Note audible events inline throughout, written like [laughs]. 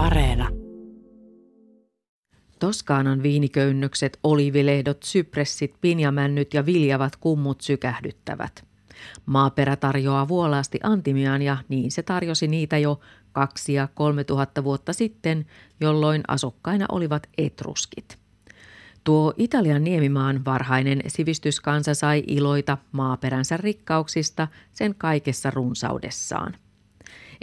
Areena. Toskaanan viiniköynnökset, olivilehdot, sypressit, pinjamännyt ja viljavat kummut sykähdyttävät. Maaperä tarjoaa vuolaasti antimiaan ja niin se tarjosi niitä jo kaksi ja kolme tuhatta vuotta sitten, jolloin asukkaina olivat etruskit. Tuo Italian niemimaan varhainen sivistyskansa sai iloita maaperänsä rikkauksista sen kaikessa runsaudessaan.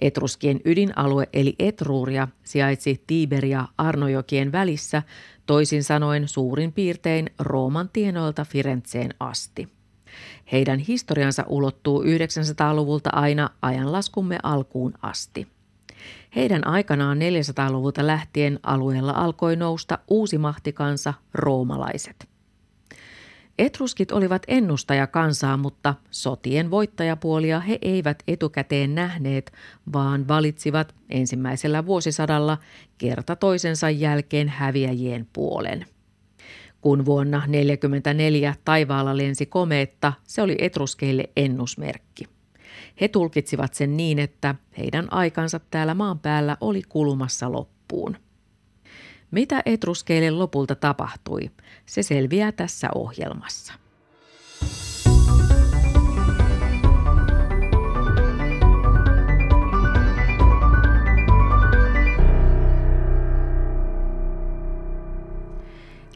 Etruskien ydinalue eli Etruuria sijaitsi Tiberia Arnojokien välissä, toisin sanoen suurin piirtein Rooman tienoilta Firenzeen asti. Heidän historiansa ulottuu 900-luvulta aina ajanlaskumme alkuun asti. Heidän aikanaan 400-luvulta lähtien alueella alkoi nousta uusi mahtikansa, roomalaiset. Etruskit olivat ennustajakansaa, mutta sotien voittajapuolia he eivät etukäteen nähneet, vaan valitsivat ensimmäisellä vuosisadalla kerta toisensa jälkeen häviäjien puolen. Kun vuonna 1944 taivaalla lensi komeetta, se oli etruskeille ennusmerkki. He tulkitsivat sen niin, että heidän aikansa täällä maan päällä oli kulumassa loppuun. Mitä etruskeille lopulta tapahtui, se selviää tässä ohjelmassa.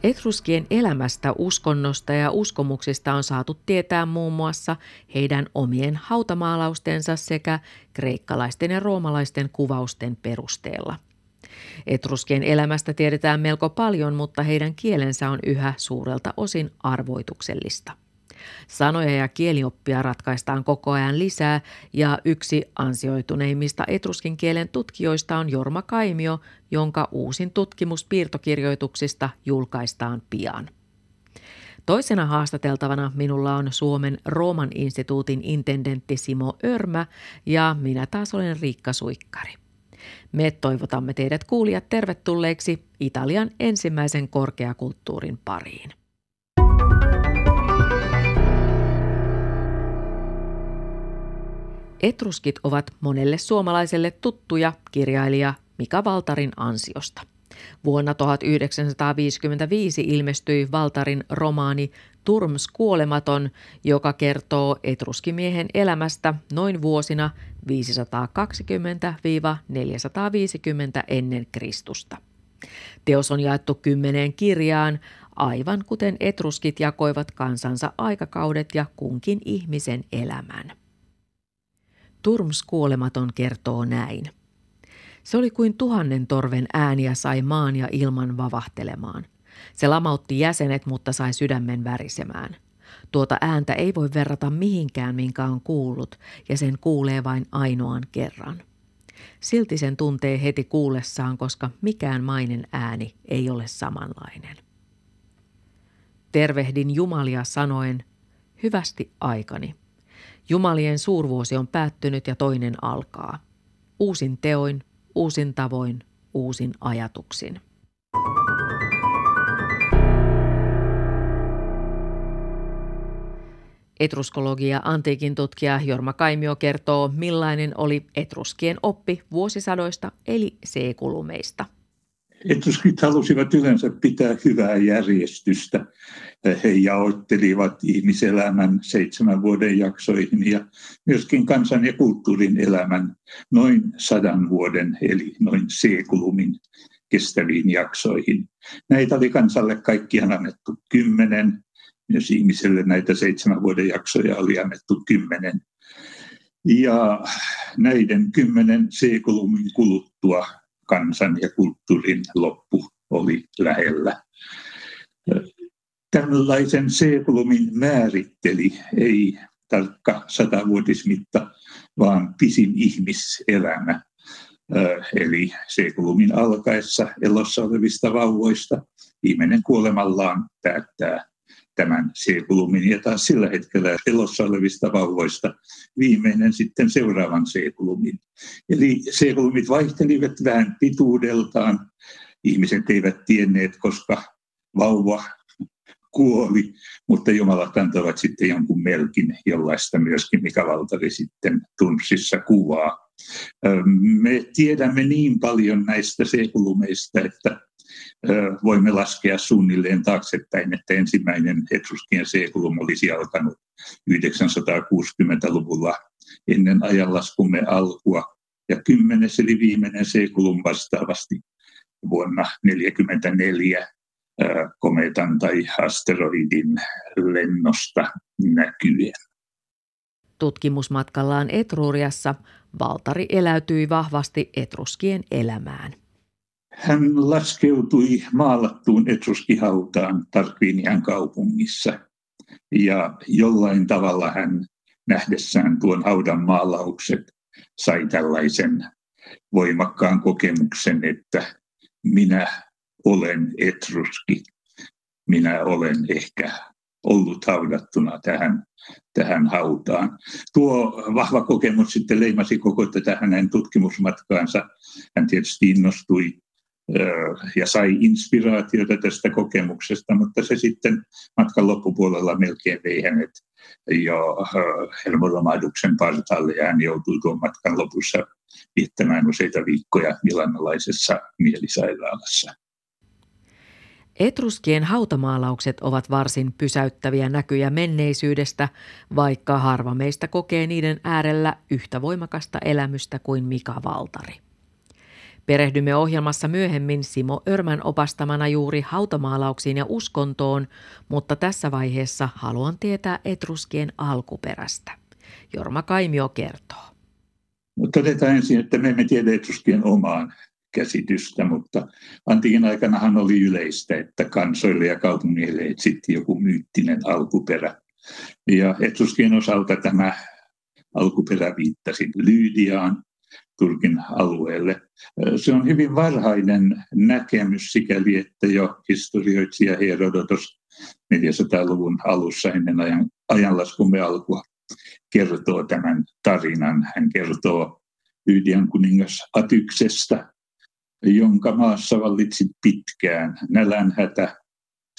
Etruskien elämästä, uskonnosta ja uskomuksista on saatu tietää muun muassa heidän omien hautamaalaustensa sekä kreikkalaisten ja roomalaisten kuvausten perusteella. Etruskien elämästä tiedetään melko paljon, mutta heidän kielensä on yhä suurelta osin arvoituksellista. Sanoja ja kielioppia ratkaistaan koko ajan lisää ja yksi ansioituneimmista etruskin kielen tutkijoista on Jorma Kaimio, jonka uusin tutkimus piirtokirjoituksista julkaistaan pian. Toisena haastateltavana minulla on Suomen Rooman instituutin intendentti Simo Örmä ja minä taas olen Riikka Suikkari. Me toivotamme teidät kuulijat tervetulleeksi Italian ensimmäisen korkeakulttuurin pariin. Etruskit ovat monelle suomalaiselle tuttuja kirjailija Mika Valtarin ansiosta. Vuonna 1955 ilmestyi Valtarin romaani Turms kuolematon, joka kertoo etruskimiehen elämästä noin vuosina 520-450 ennen Kristusta. Teos on jaettu kymmeneen kirjaan, aivan kuten etruskit jakoivat kansansa aikakaudet ja kunkin ihmisen elämän. Turms kuolematon kertoo näin. Se oli kuin tuhannen torven ääniä sai maan ja ilman vavahtelemaan. Se lamautti jäsenet, mutta sai sydämen värisemään. Tuota ääntä ei voi verrata mihinkään, minkä on kuullut, ja sen kuulee vain ainoan kerran. Silti sen tuntee heti kuullessaan, koska mikään mainen ääni ei ole samanlainen. Tervehdin Jumalia sanoen, hyvästi aikani. Jumalien suurvuosi on päättynyt ja toinen alkaa. Uusin teoin, uusin tavoin, uusin ajatuksin. Etruskologia antiikin tutkija Jorma Kaimio kertoo, millainen oli etruskien oppi vuosisadoista eli seekulumeista. Etruskit halusivat yleensä pitää hyvää järjestystä. He jaottelivat ihmiselämän seitsemän vuoden jaksoihin ja myöskin kansan ja kulttuurin elämän noin sadan vuoden eli noin seekulumin kestäviin jaksoihin. Näitä oli kansalle kaikkiaan annettu kymmenen myös ihmiselle näitä seitsemän vuoden jaksoja oli annettu kymmenen. Ja näiden kymmenen seekulumin kuluttua kansan ja kulttuurin loppu oli lähellä. Tällaisen seekulumin määritteli ei tarkka satavuotismitta, vaan pisin ihmiselämä. Eli seekulumin alkaessa elossa olevista vauvoista viimeinen kuolemallaan päättää tämän C-kulumin ja taas sillä hetkellä elossa olevista vauvoista viimeinen sitten seuraavan C-kulumin. Eli C-kulumit vaihtelivat vähän pituudeltaan. Ihmiset eivät tienneet, koska vauva kuoli, mutta Jumalat antavat sitten jonkun merkin, jollaista myöskin Mika Valtari sitten Tunsissa kuvaa. Me tiedämme niin paljon näistä sekulumeista, että voimme laskea suunnilleen taaksepäin, että ensimmäinen etruskien sekulum olisi alkanut 960-luvulla ennen ajanlaskumme alkua ja kymmenes eli viimeinen sekulum vastaavasti vuonna 1944 kometan tai asteroidin lennosta näkyen. Tutkimusmatkallaan Etruuriassa Valtari eläytyi vahvasti etruskien elämään. Hän laskeutui maalattuun etruskihautaan Tarquinian kaupungissa ja jollain tavalla hän nähdessään tuon haudan maalaukset sai tällaisen voimakkaan kokemuksen, että minä olen etruski, minä olen ehkä ollut haudattuna tähän, tähän hautaan. Tuo vahva kokemus sitten leimasi koko tätä hänen tutkimusmatkaansa. Hän tietysti innostui ja sai inspiraatiota tästä kokemuksesta, mutta se sitten matkan loppupuolella melkein vei hänet jo helmoromahduksen partaalle ja hän joutui tuon matkan lopussa viettämään useita viikkoja milanalaisessa mielisairaalassa. Etruskien hautamaalaukset ovat varsin pysäyttäviä näkyjä menneisyydestä, vaikka harva meistä kokee niiden äärellä yhtä voimakasta elämystä kuin Mika Valtari. Perehdymme ohjelmassa myöhemmin Simo Örmän opastamana juuri hautamaalauksiin ja uskontoon, mutta tässä vaiheessa haluan tietää etruskien alkuperästä. Jorma Kaimio kertoo. Todetaan ensin, että me emme tiedä etruskien omaan käsitystä, mutta antiikin aikanahan oli yleistä, että kansoille ja kaupungille etsittiin joku myyttinen alkuperä. Ja etruskien osalta tämä alkuperä viittasi Lyydiaan, Turkin alueelle. Se on hyvin varhainen näkemys sikäli, että jo historioitsija Herodotos 400-luvun alussa ennen ajan, ajanlaskumme alkua kertoo tämän tarinan. Hän kertoo Lyydian kuningas Atyksestä, jonka maassa vallitsi pitkään nälänhätä.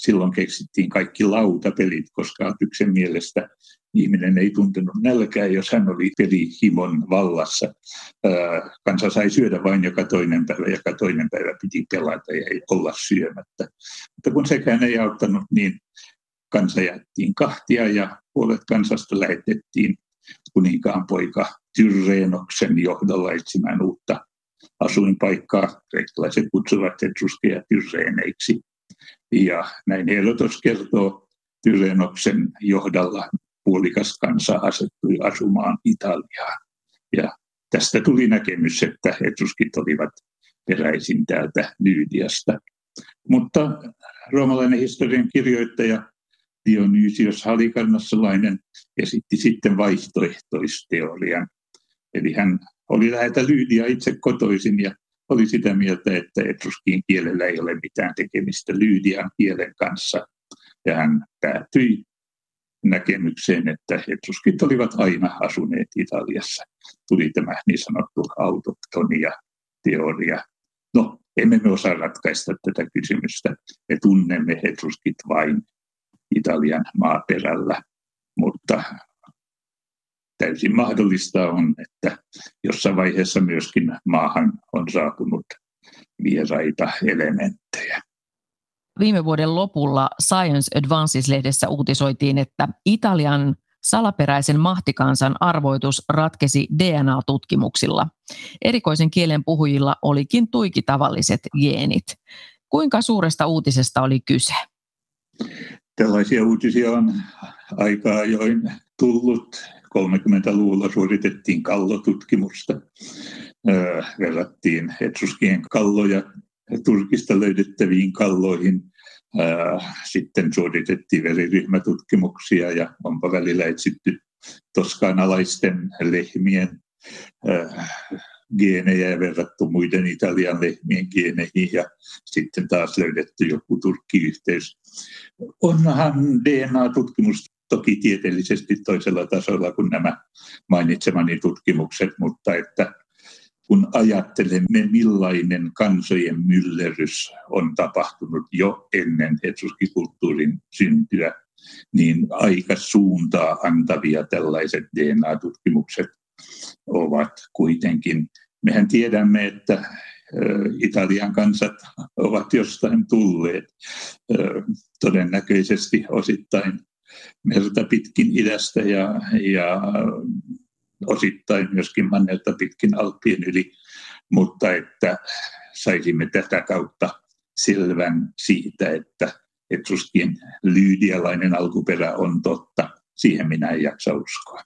Silloin keksittiin kaikki lautapelit, koska Atyksen mielestä ihminen ei tuntenut nälkää, jos hän oli pelihimon vallassa. Kansa sai syödä vain joka toinen päivä, joka toinen päivä piti pelata ja ei olla syömättä. Mutta kun sekään ei auttanut, niin kansa jättiin kahtia ja puolet kansasta lähetettiin kuninkaan poika Tyrreenoksen johdolla etsimään uutta asuinpaikkaa. Kreikkalaiset kutsuvat etruskeja Tyrreeneiksi. Ja näin Herodos kertoo Tyrreenoksen johdalla puolikas kansa asettui asumaan Italiaan. Ja tästä tuli näkemys, että etruskit olivat peräisin täältä Lyydiasta. Mutta roomalainen historian kirjoittaja Dionysios Halikarnassalainen esitti sitten vaihtoehtoisteorian. Eli hän oli lähetä Lyydia itse kotoisin ja oli sitä mieltä, että etruskien kielellä ei ole mitään tekemistä Lyydian kielen kanssa. Ja hän päätyi näkemykseen, että etruskit olivat aina asuneet Italiassa. Tuli tämä niin sanottu autoktonia-teoria. No, emme me osaa ratkaista tätä kysymystä. Me tunnemme etruskit vain Italian maaperällä, mutta täysin mahdollista on, että jossain vaiheessa myöskin maahan on saapunut vieraita elementtejä. Viime vuoden lopulla Science Advances-lehdessä uutisoitiin, että Italian salaperäisen mahtikansan arvoitus ratkesi DNA-tutkimuksilla. Erikoisen kielen puhujilla olikin tuiki tavalliset geenit. Kuinka suuresta uutisesta oli kyse? Tällaisia uutisia on aika ajoin tullut. 30-luvulla suoritettiin kallotutkimusta. verrattiin etruskien kalloja Turkista löydettäviin kalloihin. Sitten suoritettiin veriryhmätutkimuksia ja onpa välillä etsitty toskanalaisten lehmien geenejä ja verrattu muiden Italian lehmien geeneihin ja sitten taas löydetty joku Turkki-yhteys. Onhan DNA-tutkimus toki tieteellisesti toisella tasolla kuin nämä mainitsemani tutkimukset, mutta että kun ajattelemme, millainen kansojen myllerys on tapahtunut jo ennen etruskikulttuurin syntyä, niin aika suuntaa antavia tällaiset DNA-tutkimukset ovat kuitenkin. Mehän tiedämme, että Italian kansat ovat jostain tulleet todennäköisesti osittain merta pitkin idästä ja, ja osittain myöskin mannerta pitkin Alppien yli, mutta että saisimme tätä kautta selvän siitä, että etruskien lyydialainen alkuperä on totta. Siihen minä en jaksa uskoa.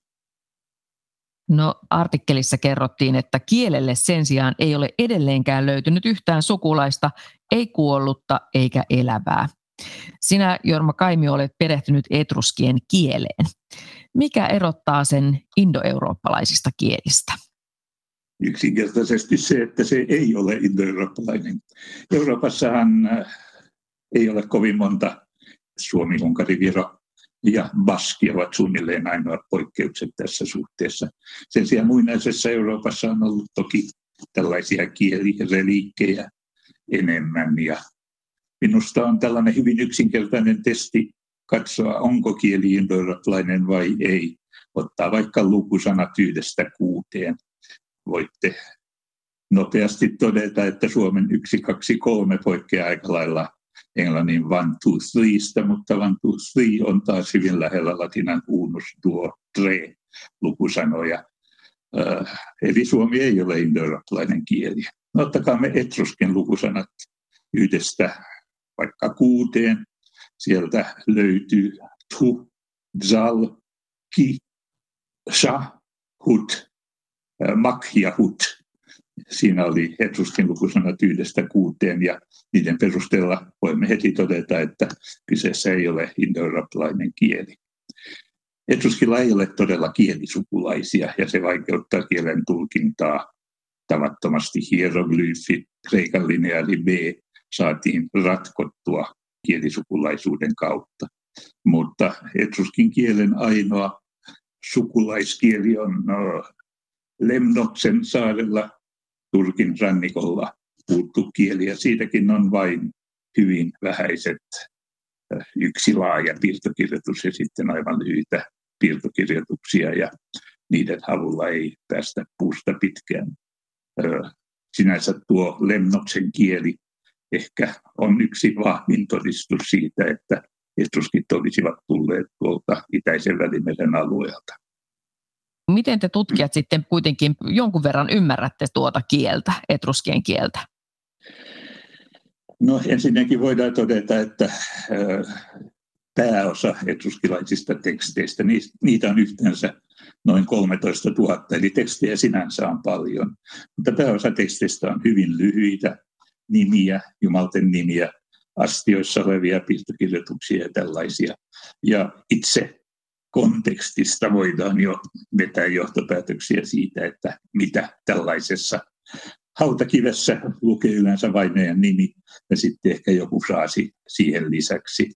No artikkelissa kerrottiin, että kielelle sen sijaan ei ole edelleenkään löytynyt yhtään sukulaista, ei kuollutta eikä elävää. Sinä, Jorma Kaimi, olet perehtynyt etruskien kieleen. Mikä erottaa sen indoeurooppalaisista kielistä? Yksinkertaisesti se, että se ei ole indoeurooppalainen. Euroopassahan äh, ei ole kovin monta Suomi, Unkari, Viro ja Baski ovat suunnilleen ainoat poikkeukset tässä suhteessa. Sen sijaan muinaisessa Euroopassa on ollut toki tällaisia kielireliikkejä enemmän ja minusta on tällainen hyvin yksinkertainen testi katsoa, onko kieli indoeurooppalainen vai ei. Ottaa vaikka lukusanat yhdestä kuuteen. Voitte nopeasti todeta, että Suomen yksi, kaksi, kolme poikkeaa aika lailla englannin one, two, threestä, mutta one, two, three on taas hyvin lähellä latinan unus, duo, tre lukusanoja. Uh, eli suomi ei ole indoeurooppalainen kieli. Ottakaa me etruskin lukusanat yhdestä vaikka kuuteen. Sieltä löytyy tu, zal, ki, sha, hut, mak ja hut. Siinä oli etruskin lukusanat yhdestä kuuteen ja niiden perusteella voimme heti todeta, että kyseessä ei ole indoeurooppalainen kieli. Etruskilla ei ole todella kielisukulaisia ja se vaikeuttaa kielen tulkintaa tavattomasti hieroglyfi, kreikan lineaali B saatiin ratkottua kielisukulaisuuden kautta. Mutta etruskin kielen ainoa sukulaiskieli on no, Lemnoksen saarella Turkin rannikolla puuttu kieli ja siitäkin on vain hyvin vähäiset äh, yksi laaja piirtokirjoitus ja sitten aivan lyhyitä piirtokirjoituksia ja niiden avulla ei päästä puusta pitkään. Sinänsä tuo Lemnoksen kieli ehkä on yksi vahvin todistus siitä, että etruskit olisivat tulleet tuolta itäisen välimeren alueelta. Miten te tutkijat sitten kuitenkin jonkun verran ymmärrätte tuota kieltä, etruskien kieltä? No ensinnäkin voidaan todeta, että pääosa etruskilaisista teksteistä, niitä on yhteensä noin 13 000, eli tekstejä sinänsä on paljon. Mutta pääosa teksteistä on hyvin lyhyitä, nimiä, jumalten nimiä, astioissa olevia piirtokirjoituksia ja tällaisia. Ja itse kontekstista voidaan jo vetää johtopäätöksiä siitä, että mitä tällaisessa hautakivessä lukee yleensä vain meidän nimi ja sitten ehkä joku fraasi siihen lisäksi.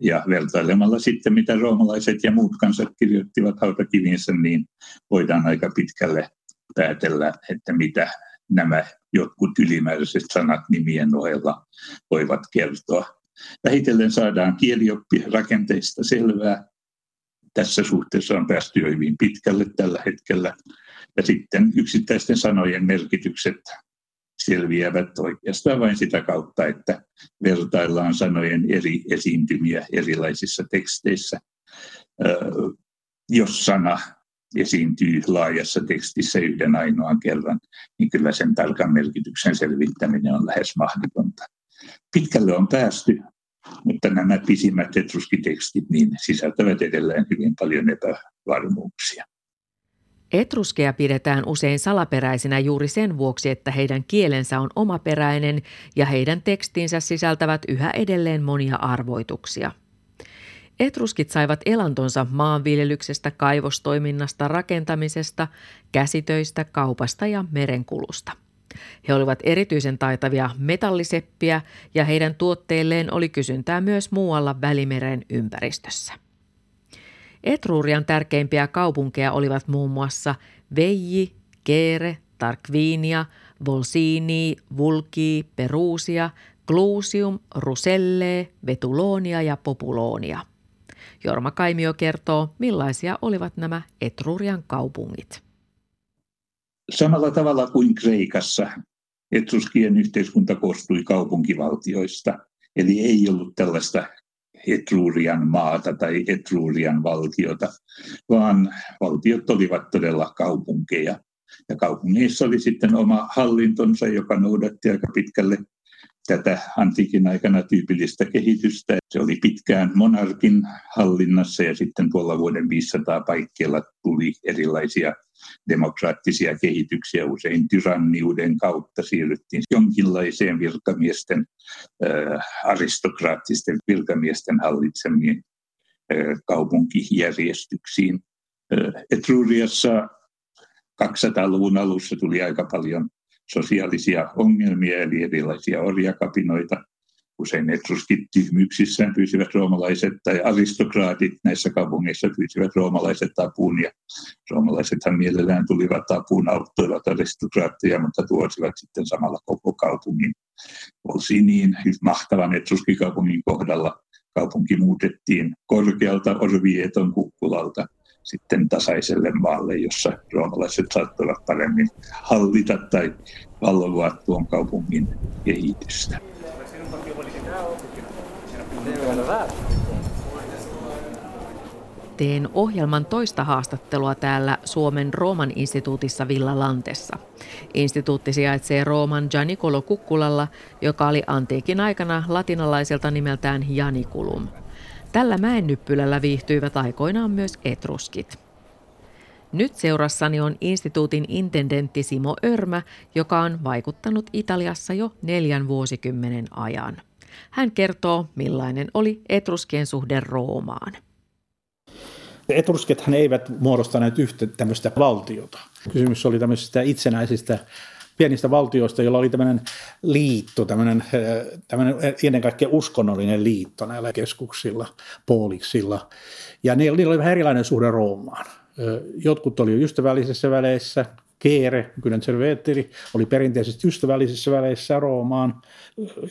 Ja vertailemalla sitten, mitä roomalaiset ja muut kansat kirjoittivat hautakivinsä, niin voidaan aika pitkälle päätellä, että mitä nämä jotkut ylimääräiset sanat nimien ohella voivat kertoa. Vähitellen saadaan kielioppi rakenteista selvää. Tässä suhteessa on päästy jo hyvin pitkälle tällä hetkellä. Ja sitten yksittäisten sanojen merkitykset selviävät oikeastaan vain sitä kautta, että vertaillaan sanojen eri esiintymiä erilaisissa teksteissä. Jos sana esiintyy laajassa tekstissä yhden ainoan kerran, niin kyllä sen tarkan merkityksen selvittäminen on lähes mahdotonta. Pitkälle on päästy, mutta nämä pisimmät etruskitekstit niin sisältävät edelleen hyvin paljon epävarmuuksia. Etruskeja pidetään usein salaperäisinä juuri sen vuoksi, että heidän kielensä on omaperäinen ja heidän tekstinsä sisältävät yhä edelleen monia arvoituksia. Etruskit saivat elantonsa maanviljelyksestä, kaivostoiminnasta, rakentamisesta, käsitöistä, kaupasta ja merenkulusta. He olivat erityisen taitavia metalliseppiä ja heidän tuotteilleen oli kysyntää myös muualla Välimeren ympäristössä. Etruurian tärkeimpiä kaupunkeja olivat muun muassa Veiji, Keere, Tarkviinia, Volsini, Vulki, Perusia, Clusium, Ruselle, Vetulonia ja Populonia. Jorma Kaimio kertoo, millaisia olivat nämä Etrurian kaupungit. samalla tavalla kuin Kreikassa Etruskien yhteiskunta koostui kaupunkivaltioista, eli ei ollut tällaista Etrurian maata tai Etrurian valtiota, vaan valtiot olivat todella kaupunkeja. Ja kaupungeissa oli sitten oma hallintonsa, joka noudatti aika pitkälle tätä antiikin aikana tyypillistä kehitystä. Se oli pitkään monarkin hallinnassa ja sitten tuolla vuoden 500 paikkeilla tuli erilaisia demokraattisia kehityksiä. Usein tyranniuden kautta siirryttiin jonkinlaiseen virkamiesten, äh, aristokraattisten virkamiesten hallitsemiin äh, kaupunkijärjestyksiin. Äh, Etruriassa 200-luvun alussa tuli aika paljon sosiaalisia ongelmia, eli erilaisia orjakapinoita. Usein etruskit tyhmyksissään pyysivät roomalaiset tai aristokraatit näissä kaupungeissa pyysivät roomalaiset apuun. Ja roomalaisethan mielellään tulivat apuun, auttoivat aristokraatteja, mutta tuosivat sitten samalla koko kaupungin. Olsi niin mahtavan etruskikaupungin kohdalla kaupunki muutettiin korkealta Orvieton kukkulalta – sitten tasaiselle maalle, jossa roomalaiset saattoivat paremmin hallita tai valvoa tuon kaupungin kehitystä. Teen ohjelman toista haastattelua täällä Suomen Rooman instituutissa Villa Lantessa. Instituutti sijaitsee Rooman Janicolo Kukkulalla, joka oli antiikin aikana latinalaiselta nimeltään Janiculum – Tällä mäennyppylällä viihtyivät aikoinaan myös etruskit. Nyt seurassani on instituutin intendentti Simo Örmä, joka on vaikuttanut Italiassa jo neljän vuosikymmenen ajan. Hän kertoo, millainen oli etruskien suhde Roomaan. Etruskethan eivät muodostaneet yhtä tämmöistä valtiota. Kysymys oli tämmöisistä itsenäisistä pienistä valtioista, joilla oli tämmöinen liitto, tämmöinen, tämmöinen ennen kaikkea uskonnollinen liitto näillä keskuksilla, pooliksilla. Ja niillä oli vähän erilainen suhde Roomaan. Jotkut oli ystävällisissä väleissä, Keere, nykyinen Serveteri, oli perinteisesti ystävällisissä väleissä Roomaan.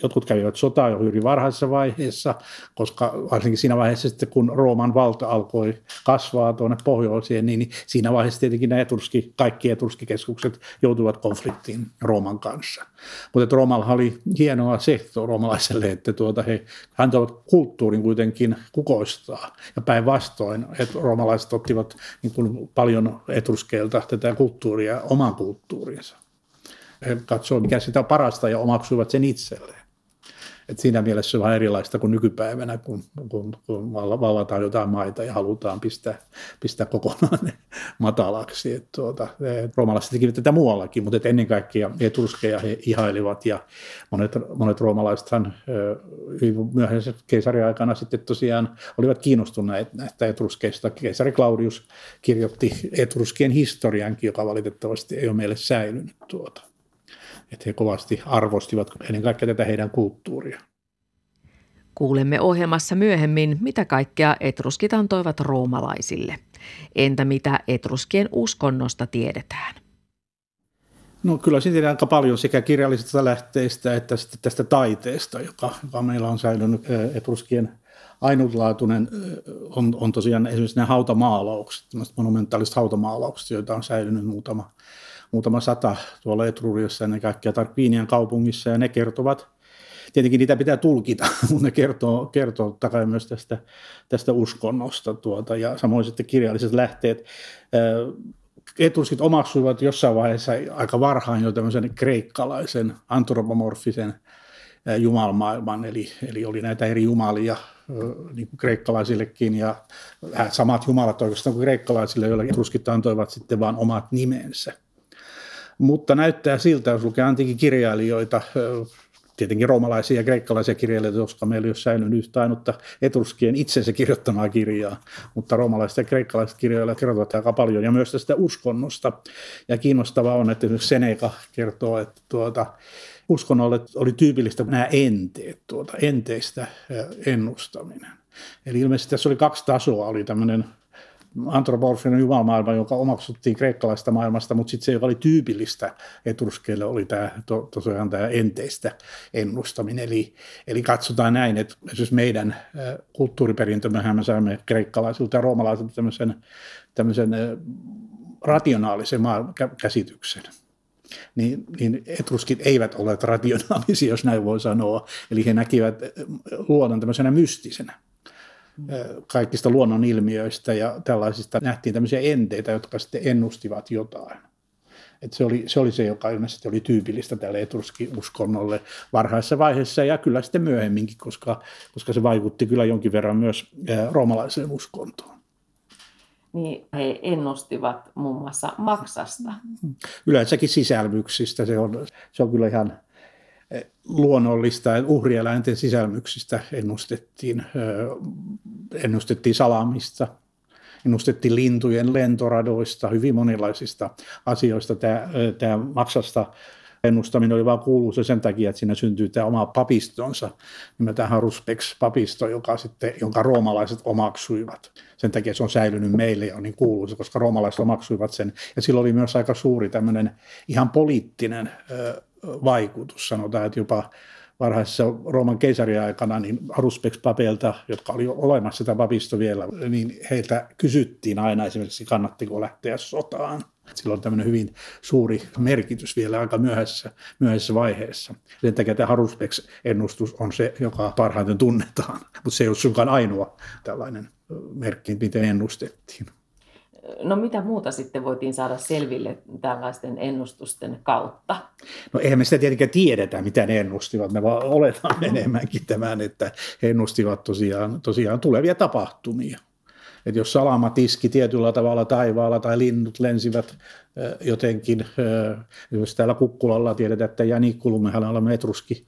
Jotkut kävivät sotaa jo hyvin varhaisessa vaiheessa, koska varsinkin siinä vaiheessa sitten, kun Rooman valta alkoi kasvaa tuonne pohjoiseen, niin, niin siinä vaiheessa tietenkin nämä eturski, kaikki eturskikeskukset joutuivat konfliktiin Rooman kanssa. Mutta Roomalla oli hienoa se roomalaiselle, että tuota he antoivat kulttuurin kuitenkin kukoistaa. Ja päinvastoin, että roomalaiset ottivat niin kuin paljon etruskeilta tätä kulttuuria oman kulttuurinsa. He katsoivat, mikä sitä on parasta ja omaksuivat sen itselleen. Et siinä mielessä se on erilaista kuin nykypäivänä, kun, kun, kun vallataan jotain maita ja halutaan pistää, pistää kokonaan ne matalaksi. Et tuota, roomalaiset tekivät tätä muuallakin, mutta et ennen kaikkea etruskeja he ihailivat ja monet, monet roomalaisethan myöhemmin keisariaikana sitten tosiaan olivat kiinnostuneet näistä etruskeista. Keisari Claudius kirjoitti etruskien historiankin, joka valitettavasti ei ole meille säilynyt tuota että he kovasti arvostivat ennen kaikkea tätä heidän kulttuuria. Kuulemme ohjelmassa myöhemmin, mitä kaikkea etruskit antoivat roomalaisille. Entä mitä etruskien uskonnosta tiedetään? No kyllä siitä aika paljon sekä kirjallisista lähteistä että tästä taiteesta, joka, joka meillä on säilynyt etruskien ainutlaatuinen on, on tosiaan esimerkiksi nämä hautamaalaukset, monumentaaliset hautamaalaukset, joita on säilynyt muutama muutama sata tuolla Etruriassa ennen kaikkea Tarquinian kaupungissa ja ne kertovat, tietenkin niitä pitää tulkita, [laughs] mutta ne kertoo, kertoo takai myös tästä, tästä uskonnosta tuota, ja samoin sitten kirjalliset lähteet. Etruskit omaksuivat jossain vaiheessa aika varhain jo tämmöisen kreikkalaisen antropomorfisen jumalmaailman, eli, eli oli näitä eri jumalia niin kuin kreikkalaisillekin ja samat jumalat oikeastaan kuin kreikkalaisille, joille etruskit antoivat sitten vain omat nimensä. Mutta näyttää siltä, jos lukee antiikin kirjailijoita, tietenkin roomalaisia ja kreikkalaisia kirjailijoita, koska meillä ei ole säilynyt yhtä ainutta etruskien itsensä kirjoittamaa kirjaa, mutta roomalaiset ja kreikkalaiset kirjailijat kertovat aika paljon ja myös tästä uskonnosta. Ja kiinnostavaa on, että Seneca kertoo, että tuota, uskonnolle oli tyypillistä nämä enteet, tuota, enteistä ennustaminen. Eli ilmeisesti tässä oli kaksi tasoa, oli tämmöinen antropomorfinen jumalmaailma, joka omaksuttiin kreikkalaista maailmasta, mutta sitten se, joka oli tyypillistä etruskeille, oli tämä, to, tosiaan tämä enteistä ennustaminen. Eli, eli katsotaan näin, että esimerkiksi meidän kulttuuriperintömmehän me saamme kreikkalaisilta ja roomalaisilta tämmöisen, tämmöisen rationaalisen käsityksen. Niin, niin etruskit eivät ole rationaalisia, jos näin voi sanoa. Eli he näkivät luonnon tämmöisenä mystisenä kaikista luonnon ilmiöistä ja tällaisista nähtiin tämmöisiä enteitä, jotka sitten ennustivat jotain. Et se, oli, se oli se, joka ilmeisesti oli tyypillistä tälle etruski-uskonnolle varhaisessa vaiheessa ja kyllä sitten myöhemminkin, koska, koska se vaikutti kyllä jonkin verran myös roomalaiseen uskontoon. Niin he ennustivat muun muassa maksasta. Yleensäkin sisälmyksistä. Se on, se on kyllä ihan luonnollista, uhrieläinten sisälmyksistä ennustettiin, ennustettiin salamista, ennustettiin lintujen lentoradoista, hyvin monenlaisista asioista. Tämä, tämä maksasta ennustaminen oli vaan kuuluisa sen takia, että siinä syntyy tämä oma papistonsa, nimeltään Haruspex papisto, joka sitten, jonka roomalaiset omaksuivat. Sen takia se on säilynyt meille ja on niin kuuluisa, koska roomalaiset omaksuivat sen. Ja sillä oli myös aika suuri tämmöinen ihan poliittinen vaikutus. Sanotaan, että jopa varhaisessa Rooman keisariaikana niin Aruspex papelta, jotka oli olemassa sitä papisto vielä, niin heiltä kysyttiin aina esimerkiksi kannattiko lähteä sotaan. Sillä on tämmöinen hyvin suuri merkitys vielä aika myöhäisessä, myöhäisessä vaiheessa. Sen takia tämä Haruspex-ennustus on se, joka parhaiten tunnetaan, mutta se ei ole suinkaan ainoa tällainen merkki, miten ennustettiin. No mitä muuta sitten voitiin saada selville tällaisten ennustusten kautta? No eihän me sitä tietenkään tiedetä, mitä ne ennustivat. Me vaan oletaan enemmänkin tämän, että he ennustivat tosiaan, tosiaan tulevia tapahtumia. Et jos salama tiski tietyllä tavalla taivaalla tai linnut lensivät jotenkin, jos täällä Kukkulalla tiedetään, että Jänikkulummehan on etruski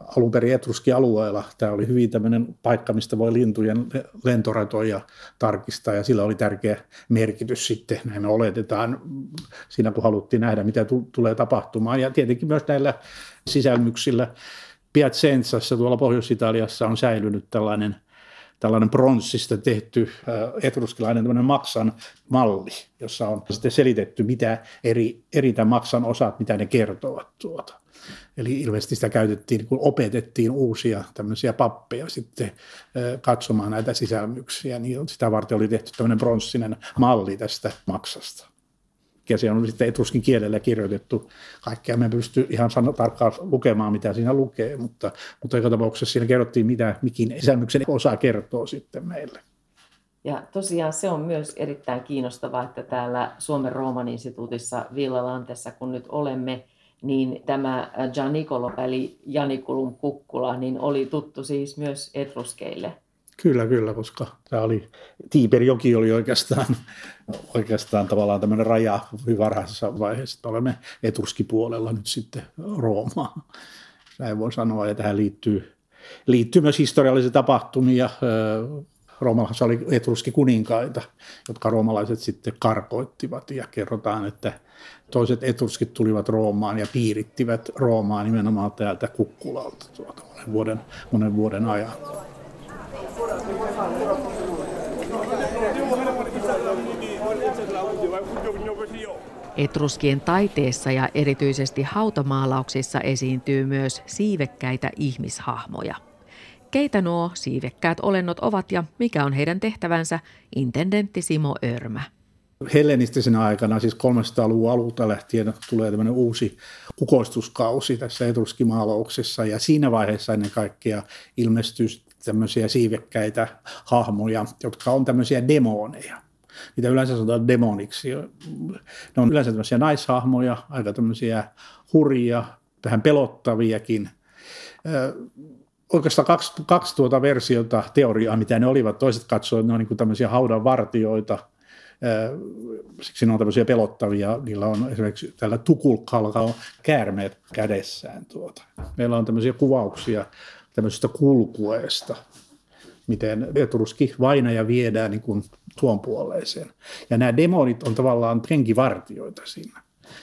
alun perin Etruski-alueella. Tämä oli hyvin tämmöinen paikka, mistä voi lintujen lentoratoja tarkistaa ja sillä oli tärkeä merkitys sitten, näin me oletetaan siinä, kun haluttiin nähdä, mitä t- tulee tapahtumaan. Ja tietenkin myös näillä sisälmyksillä Piacenzassa tuolla Pohjois-Italiassa on säilynyt tällainen tällainen pronssista tehty etruskilainen maksan malli, jossa on sitten selitetty, mitä eri, eri tämän maksan osat, mitä ne kertovat tuota. Eli ilmeisesti sitä käytettiin, kun opetettiin uusia tämmöisiä pappeja sitten katsomaan näitä sisälmyksiä, niin sitä varten oli tehty tämmöinen pronssinen malli tästä maksasta. Ja se on sitten etruskin kielellä kirjoitettu. Kaikkea me pysty ihan sano, tarkkaan lukemaan, mitä siinä lukee, mutta, mutta joka tapauksessa siinä kerrottiin, mitä mikin sisälmyksen osa kertoo sitten meille. Ja tosiaan se on myös erittäin kiinnostavaa, että täällä Suomen Rooman instituutissa Villalantessa, kun nyt olemme, niin tämä Gianicolo eli Janikulum kukkula niin oli tuttu siis myös etruskeille. Kyllä, kyllä, koska tämä oli, Tiiperjoki oli oikeastaan, oikeastaan tavallaan tämmöinen raja hyvin varhaisessa vaiheessa, olemme etuskipuolella nyt sitten Roomaa. Näin voi sanoa, ja tähän liittyy, liittyy myös historiallisia tapahtumia. Roomalaisissa oli etruskikuninkaita, jotka roomalaiset sitten karkoittivat ja kerrotaan, että toiset etruskit tulivat Roomaan ja piirittivät Roomaa nimenomaan täältä Kukkulalta tuota monen vuoden, monen vuoden ajan. Etruskien taiteessa ja erityisesti hautamaalauksissa esiintyy myös siivekkäitä ihmishahmoja. Keitä nuo siivekkäät olennot ovat ja mikä on heidän tehtävänsä, intendentti Simo Örmä. Hellenistisenä aikana, siis 300-luvun alulta lähtien, tulee tämmöinen uusi kukoistuskausi tässä etruskimaalauksessa ja siinä vaiheessa ennen kaikkea ilmestyy tämmöisiä siivekkäitä hahmoja, jotka on tämmöisiä demoneja mitä yleensä sanotaan demoniksi. Ne on yleensä tämmöisiä naishahmoja, aika tämmöisiä hurjia, vähän pelottaviakin. Oikeastaan kaksi, kaksi tuota versiota teoriaa, mitä ne olivat. Toiset katsoivat, että ne on niin tämmöisiä haudan vartioita, siksi ne on tämmöisiä pelottavia. Niillä on esimerkiksi tällä tukulkalla on käärmeet kädessään. Tuota. Meillä on tämmöisiä kuvauksia tämmöisestä kulkueesta, miten etruski vainaja viedään niin kuin tuon puoleeseen. Ja nämä demonit on tavallaan henkivartioita siinä,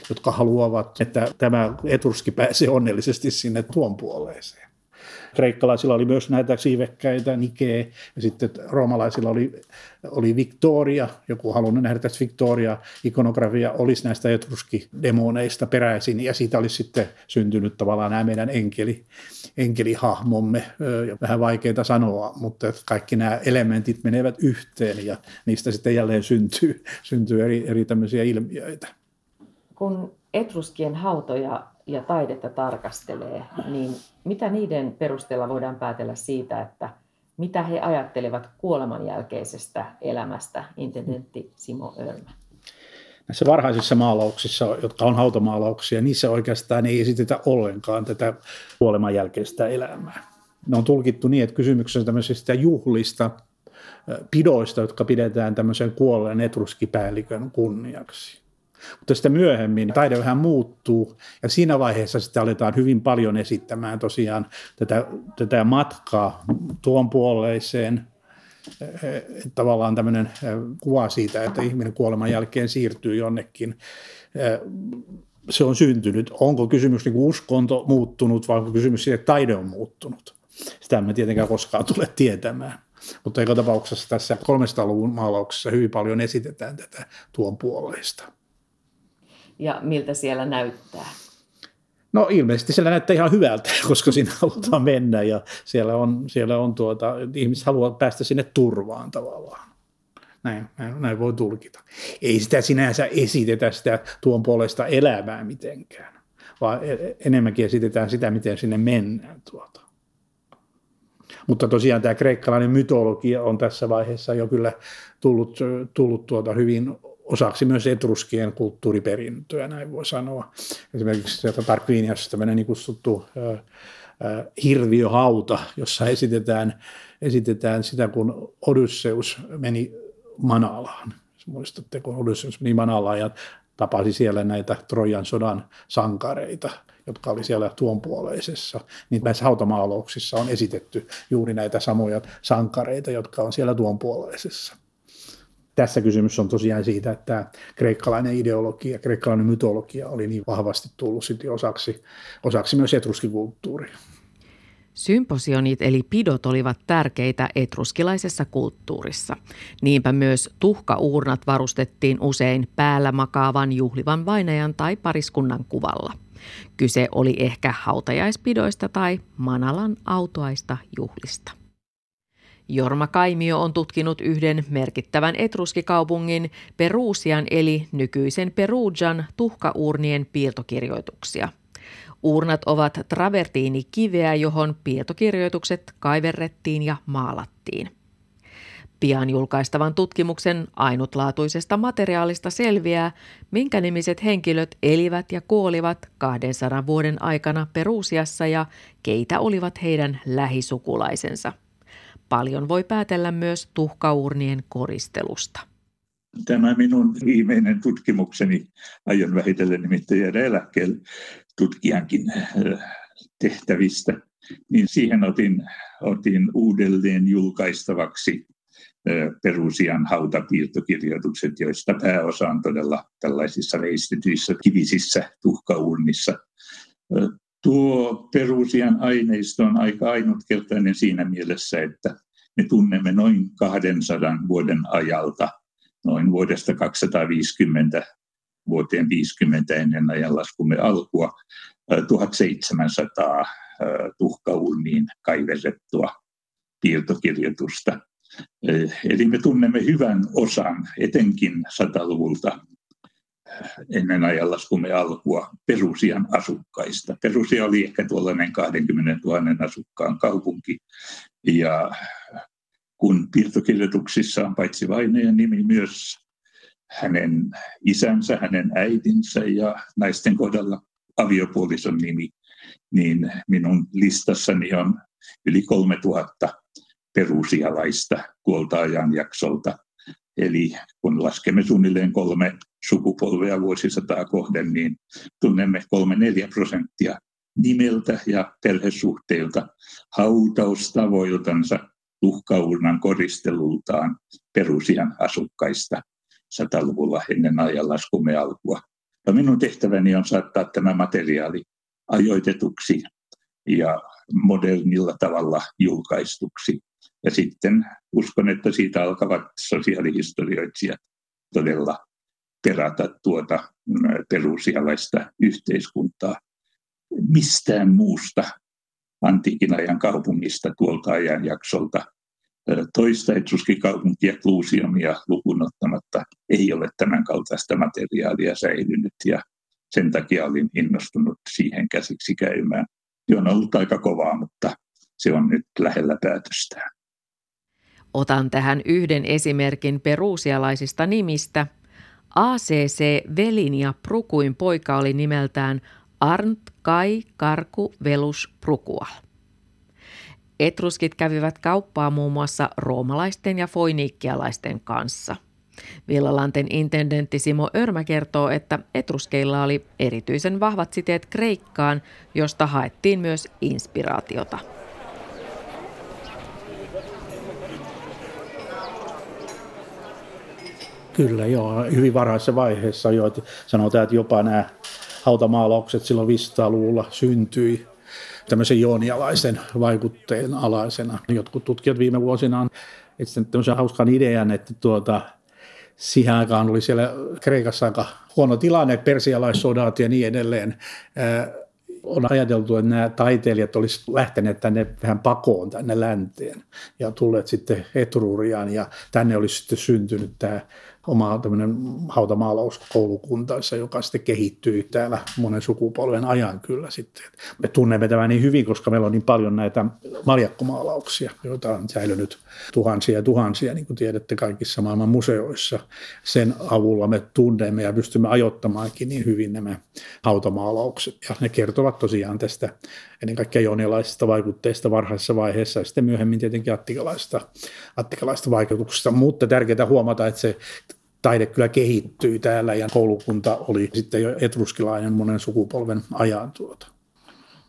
jotka haluavat, että tämä etruski pääsee onnellisesti sinne tuon puoleeseen. Kreikkalaisilla oli myös näitä siivekkäitä, Nikee, ja sitten roomalaisilla oli, oli Victoria, joku halunnut nähdä tässä Victoria, ikonografia olisi näistä etruskidemoneista peräisin, ja siitä olisi sitten syntynyt tavallaan nämä meidän enkeli, enkelihahmomme, vähän vaikeita sanoa, mutta kaikki nämä elementit menevät yhteen, ja niistä sitten jälleen syntyy, syntyy eri, eri tämmöisiä ilmiöitä. Kun etruskien hautoja ja taidetta tarkastelee, niin mitä niiden perusteella voidaan päätellä siitä, että mitä he ajattelevat kuoleman jälkeisestä elämästä, intendentti Simo Örmä? Näissä varhaisissa maalauksissa, jotka on hautamaalauksia, niissä oikeastaan ei esitetä ollenkaan tätä kuoleman jälkeistä elämää. Ne on tulkittu niin, että kysymyksessä tämmöisistä juhlista, pidoista, jotka pidetään tämmöisen kuolleen etruskipäällikön kunniaksi. Mutta sitten myöhemmin taide vähän muuttuu ja siinä vaiheessa sitten aletaan hyvin paljon esittämään tosiaan tätä, tätä matkaa tuon puoleiseen eh, tavallaan tämmöinen eh, kuva siitä, että ihminen kuoleman jälkeen siirtyy jonnekin. Eh, se on syntynyt. Onko kysymys niin uskonto muuttunut vai onko kysymys siitä, että taide on muuttunut? Sitä emme tietenkään koskaan tule tietämään. Mutta joka tapauksessa tässä 300-luvun maalauksessa hyvin paljon esitetään tätä tuon puoleista ja miltä siellä näyttää? No ilmeisesti siellä näyttää ihan hyvältä, [laughs] koska siinä halutaan mennä ja siellä on, siellä on tuota, ihmiset haluaa päästä sinne turvaan tavallaan. Näin, näin, voi tulkita. Ei sitä sinänsä esitetä sitä tuon puolesta elämää mitenkään, vaan e, enemmänkin esitetään sitä, miten sinne mennään. Tuota. Mutta tosiaan tämä kreikkalainen mytologia on tässä vaiheessa jo kyllä tullut, tullut tuota hyvin osaksi myös etruskien kulttuuriperintöä, näin voi sanoa. Esimerkiksi sieltä Tarquiniassa tämmöinen niin kutsuttu hirviöhauta, jossa esitetään, esitetään sitä, kun Odysseus meni Manalaan. Muistatte, kun Odysseus meni Manalaan ja tapasi siellä näitä Trojan sodan sankareita, jotka oli siellä tuonpuoleisessa, niin näissä hautamaalouksissa on esitetty juuri näitä samoja sankareita, jotka on siellä tuonpuoleisessa tässä kysymys on tosiaan siitä, että kreikkalainen ideologia, kreikkalainen mytologia oli niin vahvasti tullut sitten osaksi, osaksi myös etruskikulttuuria. Symposionit eli pidot olivat tärkeitä etruskilaisessa kulttuurissa. Niinpä myös tuhkauurnat varustettiin usein päällä makaavan juhlivan vainajan tai pariskunnan kuvalla. Kyse oli ehkä hautajaispidoista tai Manalan autoaista juhlista. Jorma Kaimio on tutkinut yhden merkittävän etruskikaupungin Perusian eli nykyisen Perugian tuhkaurnien piirtokirjoituksia. Urnat ovat travertiinikiveä, johon piirtokirjoitukset kaiverrettiin ja maalattiin. Pian julkaistavan tutkimuksen ainutlaatuisesta materiaalista selviää, minkä nimiset henkilöt elivät ja kuolivat 200 vuoden aikana Perusiassa ja keitä olivat heidän lähisukulaisensa – Paljon voi päätellä myös tuhkaurnien koristelusta. Tämä minun viimeinen tutkimukseni, aion vähitellen nimittäin jäädä eläkkeelle tutkijankin äh, tehtävistä, niin siihen otin, otin uudelleen julkaistavaksi äh, Perusian hautapiirtokirjoitukset, joista pääosa on todella tällaisissa veistetyissä kivisissä tuhkaurnissa. Tuo Perusian aineisto on aika ainutkertainen siinä mielessä, että me tunnemme noin 200 vuoden ajalta, noin vuodesta 250 vuoteen 50 ennen ajanlaskumme alkua, 1700 tuhkaulniin kaiverrettua piirtokirjoitusta. Eli me tunnemme hyvän osan, etenkin sataluvulta ennen ajanlaskumme alkua Perusian asukkaista. Perusia oli ehkä tuollainen 20 000 asukkaan kaupunki ja kun piirtokirjoituksissa on paitsi vainajan nimi myös hänen isänsä, hänen äitinsä ja naisten kohdalla aviopuolison nimi, niin minun listassani on yli 3000 perusialaista tuolta ajanjaksolta. Eli kun laskemme suunnilleen kolme sukupolvea vuosisataa kohden, niin tunnemme kolme neljä prosenttia nimeltä ja perhesuhteilta, hautaustavoiltansa, tuhkaurnan koristelultaan perusian asukkaista sataluvulla ennen ajanlaskumme alkua. Ja minun tehtäväni on saattaa tämä materiaali ajoitetuksi ja modernilla tavalla julkaistuksi. Ja sitten uskon, että siitä alkavat sosiaalihistorioitsijat todella perata tuota perusialaista yhteiskuntaa. Mistään muusta antiikin ajan kaupungista tuolta ajan jaksolta toista etruskikaupunkia Clusiumia lukuun ottamatta ei ole tämän kaltaista materiaalia säilynyt ja sen takia olin innostunut siihen käsiksi käymään. Se on ollut aika kovaa, mutta se on nyt lähellä päätöstään. Otan tähän yhden esimerkin perusialaisista nimistä. ACC Velin ja Prukuin poika oli nimeltään Arnt Kai Karku Velus Prukual. Etruskit kävivät kauppaa muun muassa roomalaisten ja foiniikkialaisten kanssa. Villalanten intendentti Simo Örmä kertoo, että etruskeilla oli erityisen vahvat siteet Kreikkaan, josta haettiin myös inspiraatiota. Kyllä joo, hyvin varhaisessa vaiheessa jo. Että sanotaan, että jopa nämä hautamaalaukset silloin 500-luvulla syntyi tämmöisen joonialaisen vaikutteen alaisena. Jotkut tutkijat viime vuosina on etsinyt tämmöisen hauskan idean, että tuota, siihen aikaan oli siellä Kreikassa aika huono tilanne, persialaissodat ja niin edelleen. On ajateltu, että nämä taiteilijat olisivat lähteneet tänne vähän pakoon tänne länteen ja tulleet sitten Etruriaan ja tänne olisi sitten syntynyt tämä oma tämmöinen hautamaalauskoulukuntansa, joka sitten kehittyy täällä monen sukupolven ajan kyllä sitten. Me tunnemme tämän niin hyvin, koska meillä on niin paljon näitä maljakkomaalauksia, joita on säilynyt tuhansia ja tuhansia, niin kuin tiedätte kaikissa maailman museoissa. Sen avulla me tunnemme ja pystymme ajoittamaankin niin hyvin nämä hautamaalaukset. Ja ne kertovat tosiaan tästä ennen kaikkea joonialaisista vaikutteista varhaisessa vaiheessa ja sitten myöhemmin tietenkin attikalaista, attikalaista vaikutuksista. Mutta tärkeää huomata, että se taide kyllä kehittyy täällä ja koulukunta oli sitten jo etruskilainen monen sukupolven ajan tuota.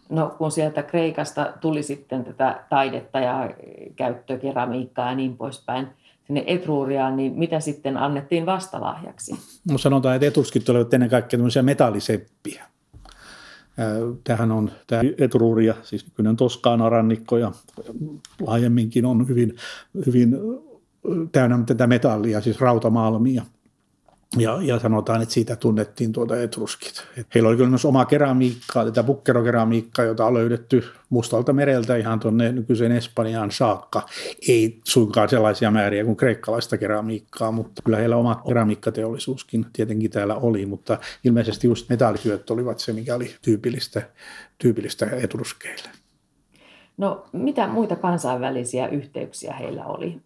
No kun sieltä Kreikasta tuli sitten tätä taidetta ja käyttökeramiikkaa ja niin poispäin sinne Etruuriaan, niin mitä sitten annettiin vastalahjaksi? No sanotaan, että etruskit olivat ennen kaikkea tämmöisiä metalliseppiä. Tähän on tämä Etruuria, siis nykyinen Toskaana rannikko ja laajemminkin on hyvin, hyvin täynnä tätä metallia, siis rautamalmia. Ja, ja sanotaan, että siitä tunnettiin tuota etruskit. Et heillä oli kyllä myös oma keramiikkaa, tätä pukkerokeramiikkaa, jota on löydetty Mustalta mereltä ihan tuonne nykyiseen Espanjaan saakka. Ei suinkaan sellaisia määriä kuin kreikkalaista keramiikkaa, mutta kyllä heillä oma keramiikkateollisuuskin tietenkin täällä oli, mutta ilmeisesti just metallityöt olivat se, mikä oli tyypillistä, tyypillistä etruskeille. No mitä muita kansainvälisiä yhteyksiä heillä oli?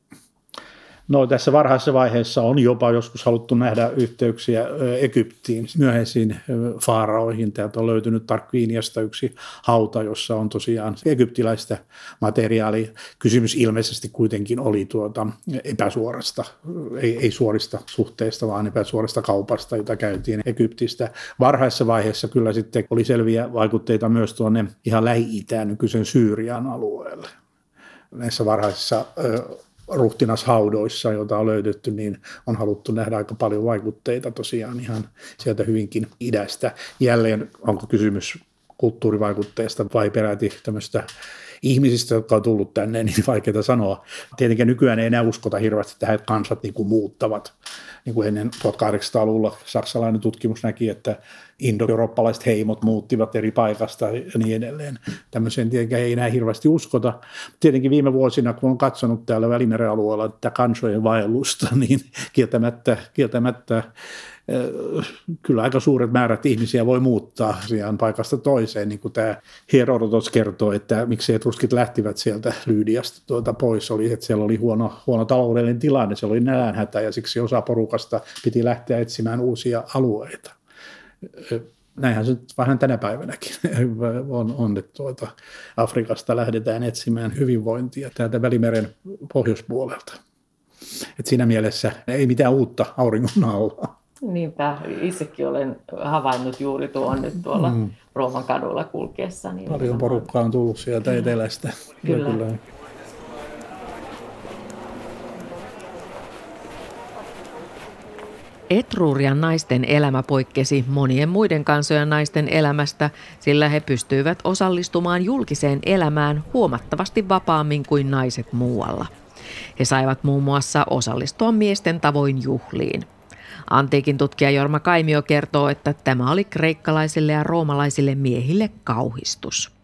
No tässä varhaisessa vaiheessa on jopa joskus haluttu nähdä yhteyksiä Egyptiin, myöhäisiin faaraoihin. Täältä on löytynyt Tarkviiniasta yksi hauta, jossa on tosiaan egyptiläistä materiaalia. Kysymys ilmeisesti kuitenkin oli tuota epäsuorasta, ei, ei suorista suhteista, vaan epäsuorasta kaupasta, jota käytiin Egyptistä. Varhaisessa vaiheessa kyllä sitten oli selviä vaikutteita myös tuonne ihan Lähi-Itään, nykyisen Syyrian alueelle näissä varhaisissa ruhtinashaudoissa, joita on löydetty, niin on haluttu nähdä aika paljon vaikutteita tosiaan ihan sieltä hyvinkin idästä. Jälleen onko kysymys kulttuurivaikutteesta vai peräti tämmöistä ihmisistä, jotka on tullut tänne, niin vaikeaa sanoa. Tietenkin nykyään ei enää uskota hirveästi tähän, että kansat niin kuin muuttavat. Niin kuin ennen 1800-luvulla saksalainen tutkimus näki, että indo-eurooppalaiset heimot muuttivat eri paikasta ja niin edelleen. Tämmöiseen tietenkään ei enää hirveästi uskota. Tietenkin viime vuosina, kun on katsonut täällä Välimeren alueella tätä kansojen vaellusta, [laughs] niin kieltämättä, kieltämättä kyllä aika suuret määrät ihmisiä voi muuttaa sijaan paikasta toiseen, niin kuin tämä Herodotos kertoo, että miksi etruskit lähtivät sieltä Lyydiasta tuota pois, oli, että siellä oli huono, huono taloudellinen tilanne, se oli nälänhätä ja siksi osa porukasta piti lähteä etsimään uusia alueita. Näinhän se vähän tänä päivänäkin [laughs] on, on että tuota Afrikasta lähdetään etsimään hyvinvointia täältä Välimeren pohjoispuolelta. Et siinä mielessä ei mitään uutta auringon alla. Niinpä, itsekin olen havainnut juuri tuon nyt tuolla mm. Rooman kadulla kulkeessa. Niin Paljon porukkaa on tullut sieltä kyllä. etelästä. Kyllä. kyllä. Etruurian naisten elämä poikkesi monien muiden kansojen naisten elämästä, sillä he pystyivät osallistumaan julkiseen elämään huomattavasti vapaammin kuin naiset muualla. He saivat muun muassa osallistua miesten tavoin juhliin. Antiikin tutkija Jorma Kaimio kertoo, että tämä oli kreikkalaisille ja roomalaisille miehille kauhistus.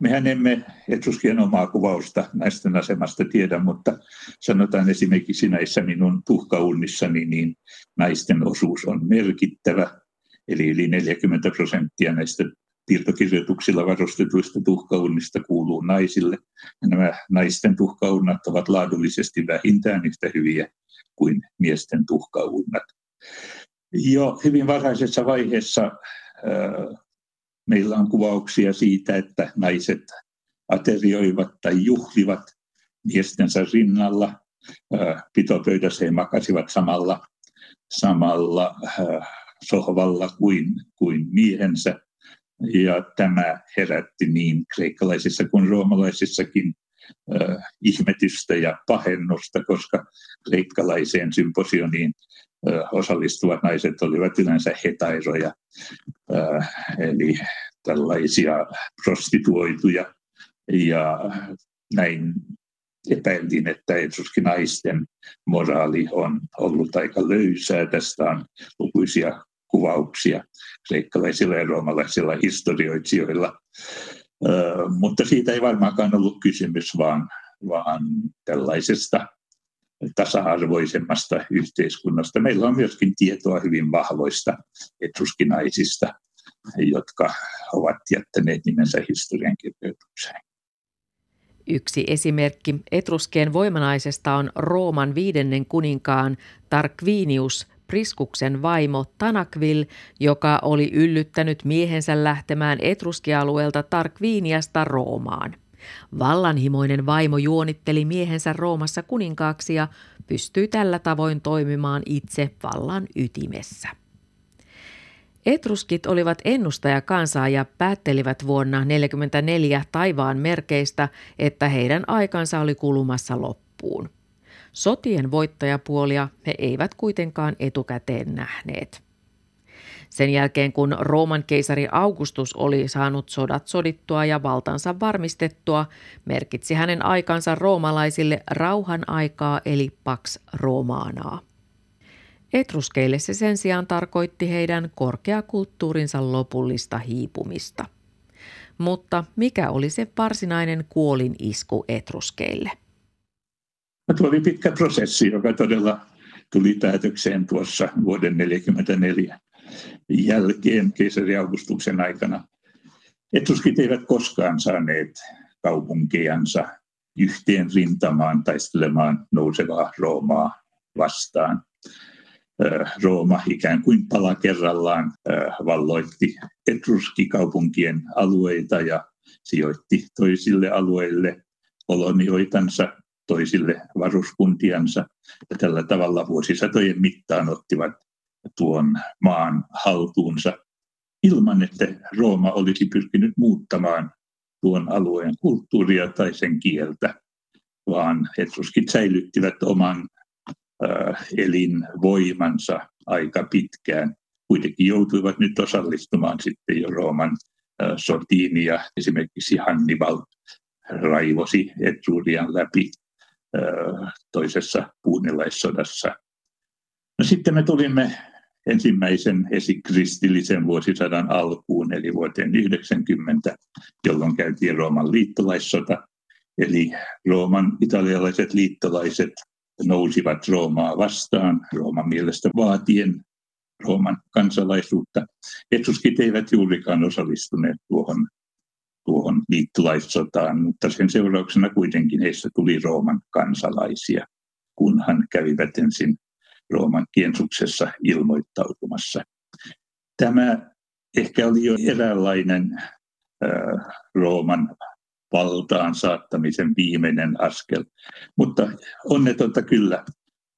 Mehän emme Etruskien omaa kuvausta naisten asemasta tiedä, mutta sanotaan esimerkiksi näissä minun tuhkaunnissani, niin naisten osuus on merkittävä. Eli yli 40 prosenttia näistä piirtokirjoituksilla varustetuista tuhkaunnista kuuluu naisille. Nämä naisten tuhkaunnat ovat laadullisesti vähintään yhtä hyviä kuin miesten tuhkaunnat. Jo hyvin varhaisessa vaiheessa meillä on kuvauksia siitä, että naiset aterioivat tai juhlivat miestensä rinnalla. Pitopöydässä he makasivat samalla, samalla sohvalla kuin, kuin miehensä. Ja tämä herätti niin kreikkalaisissa kuin roomalaisissakin äh, ihmetystä ja pahennusta, koska kreikkalaiseen symposioniin osallistuvat naiset olivat yleensä hetairoja, eli tällaisia prostituoituja. Ja näin epäiltiin, että Jeesuskin naisten moraali on ollut aika löysää. Tästä on lukuisia kuvauksia kreikkalaisilla ja roomalaisilla historioitsijoilla. Mutta siitä ei varmaankaan ollut kysymys, vaan, vaan tällaisesta tasa-arvoisemmasta yhteiskunnasta. Meillä on myöskin tietoa hyvin vahvoista etruskinaisista, jotka ovat jättäneet nimensä historiankirjoitukseen. Yksi esimerkki etruskien voimanaisesta on Rooman viidennen kuninkaan Tarquinius Priskuksen vaimo Tanakvil, joka oli yllyttänyt miehensä lähtemään etruskialueelta Tarquiniasta Roomaan. Vallanhimoinen vaimo juonitteli miehensä Roomassa kuninkaaksi ja pystyi tällä tavoin toimimaan itse vallan ytimessä. Etruskit olivat ennustajakansaa ja päättelivät vuonna 44 taivaan merkeistä, että heidän aikansa oli kulumassa loppuun. Sotien voittajapuolia he eivät kuitenkaan etukäteen nähneet. Sen jälkeen kun Rooman keisari Augustus oli saanut sodat sodittua ja valtansa varmistettua, merkitsi hänen aikansa roomalaisille rauhan aikaa eli Pax Romanaa. Etruskeille se sen sijaan tarkoitti heidän korkeakulttuurinsa lopullista hiipumista. Mutta mikä oli se varsinainen kuolin isku etruskeille? Tuo oli pitkä prosessi, joka todella tuli päätökseen tuossa vuoden 1944 jälkeen keisari Augustuksen aikana. Etruskit eivät koskaan saaneet kaupunkiansa yhteen rintamaan taistelemaan nousevaa Roomaa vastaan. Rooma ikään kuin pala kerrallaan valloitti etruskikaupunkien alueita ja sijoitti toisille alueille kolonioitansa, toisille varuskuntiansa. Ja tällä tavalla vuosisatojen mittaan ottivat tuon maan haltuunsa ilman, että Rooma olisi pyrkinyt muuttamaan tuon alueen kulttuuria tai sen kieltä, vaan etruskit säilyttivät oman äh, elinvoimansa aika pitkään. Kuitenkin joutuivat nyt osallistumaan sitten jo Rooman äh, sotiin ja esimerkiksi Hannibal raivosi Etrurian läpi toisessa puunilaissodassa. No sitten me tulimme ensimmäisen esikristillisen vuosisadan alkuun, eli vuoteen 90, jolloin käytiin Rooman liittolaissota. Eli Rooman italialaiset liittolaiset nousivat Roomaa vastaan, Rooman mielestä vaatien Rooman kansalaisuutta. Etsuskit eivät juurikaan osallistuneet tuohon, tuohon liittolaissotaan, mutta sen seurauksena kuitenkin heistä tuli Rooman kansalaisia, kunhan kävivät ensin Rooman kiensuksessa ilmoittautumassa. Tämä ehkä oli jo eräänlainen äh, Rooman valtaan saattamisen viimeinen askel. Mutta onnetonta kyllä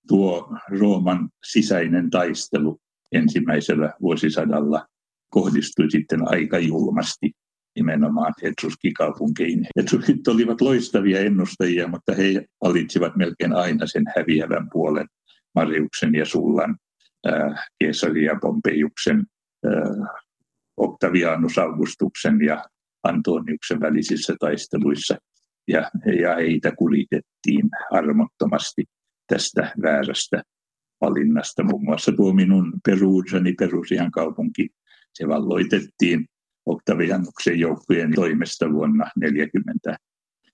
tuo Rooman sisäinen taistelu ensimmäisellä vuosisadalla kohdistui sitten aika julmasti nimenomaan Etruskikaupunkeihin. Etruskit olivat loistavia ennustajia, mutta he valitsivat melkein aina sen häviävän puolen Mariuksen ja Sullan Keesari ja Pompejuksen, Octavianus Augustuksen ja Antoniuksen välisissä taisteluissa. Ja, ja heitä kuritettiin armottomasti tästä väärästä valinnasta. Muun muassa tuo minun Perugiani, Perusian kaupunki, se valloitettiin Octavianuksen joukkojen toimesta vuonna 40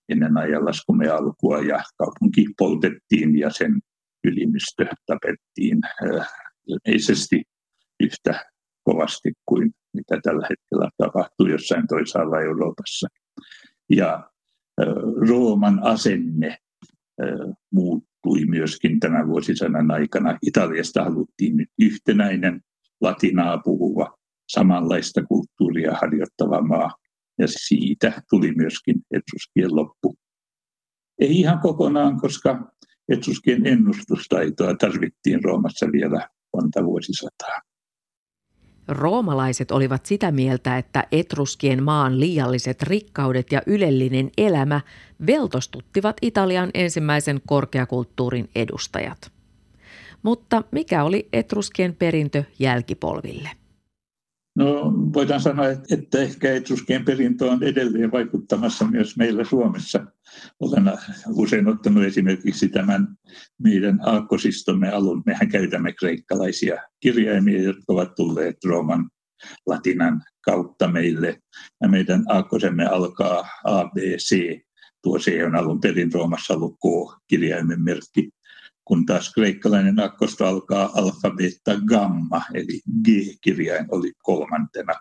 ennen ajanlaskumme alkua ja kaupunki poltettiin ja sen ylimistö tapettiin äh, ilmeisesti yhtä kovasti kuin mitä tällä hetkellä tapahtuu jossain toisaalla Euroopassa. Ja äh, Rooman asenne äh, muuttui myöskin tämän vuosisadan aikana. Italiasta haluttiin nyt yhtenäinen latinaa puhuva, samanlaista kulttuuria harjoittava maa. Ja siitä tuli myöskin etruskien loppu. Ei ihan kokonaan, koska etruskien ennustustaitoa tarvittiin Roomassa vielä monta vuosisataa. Roomalaiset olivat sitä mieltä, että etruskien maan liialliset rikkaudet ja ylellinen elämä veltostuttivat Italian ensimmäisen korkeakulttuurin edustajat. Mutta mikä oli etruskien perintö jälkipolville? No voidaan sanoa, että ehkä etruskien perintö on edelleen vaikuttamassa myös meillä Suomessa. Olen usein ottanut esimerkiksi tämän meidän aakkosistomme alun. Mehän käytämme kreikkalaisia kirjaimia, jotka ovat tulleet Rooman latinan kautta meille. Ja meidän aakkosemme alkaa ABC. Tuo C on alun perin Roomassa ollut K-kirjaimen merkki kun taas kreikkalainen akkosto alkaa alfabetta gamma, eli G-kirjain oli kolmantena.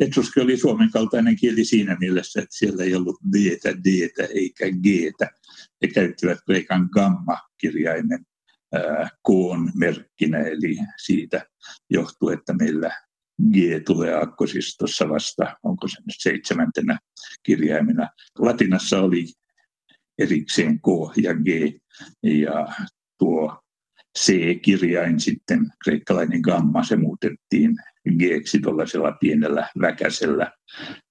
Etruski oli suomen kaltainen kieli siinä mielessä, että siellä ei ollut b d eikä g He käyttivät kreikan gamma-kirjaimen koon merkkinä, eli siitä johtuu, että meillä G tulee akkosistossa vasta, onko se nyt seitsemäntenä kirjaimena. Latinassa oli erikseen K ja G. Ja tuo C-kirjain sitten, kreikkalainen gamma, se muutettiin g tuollaisella pienellä väkäsellä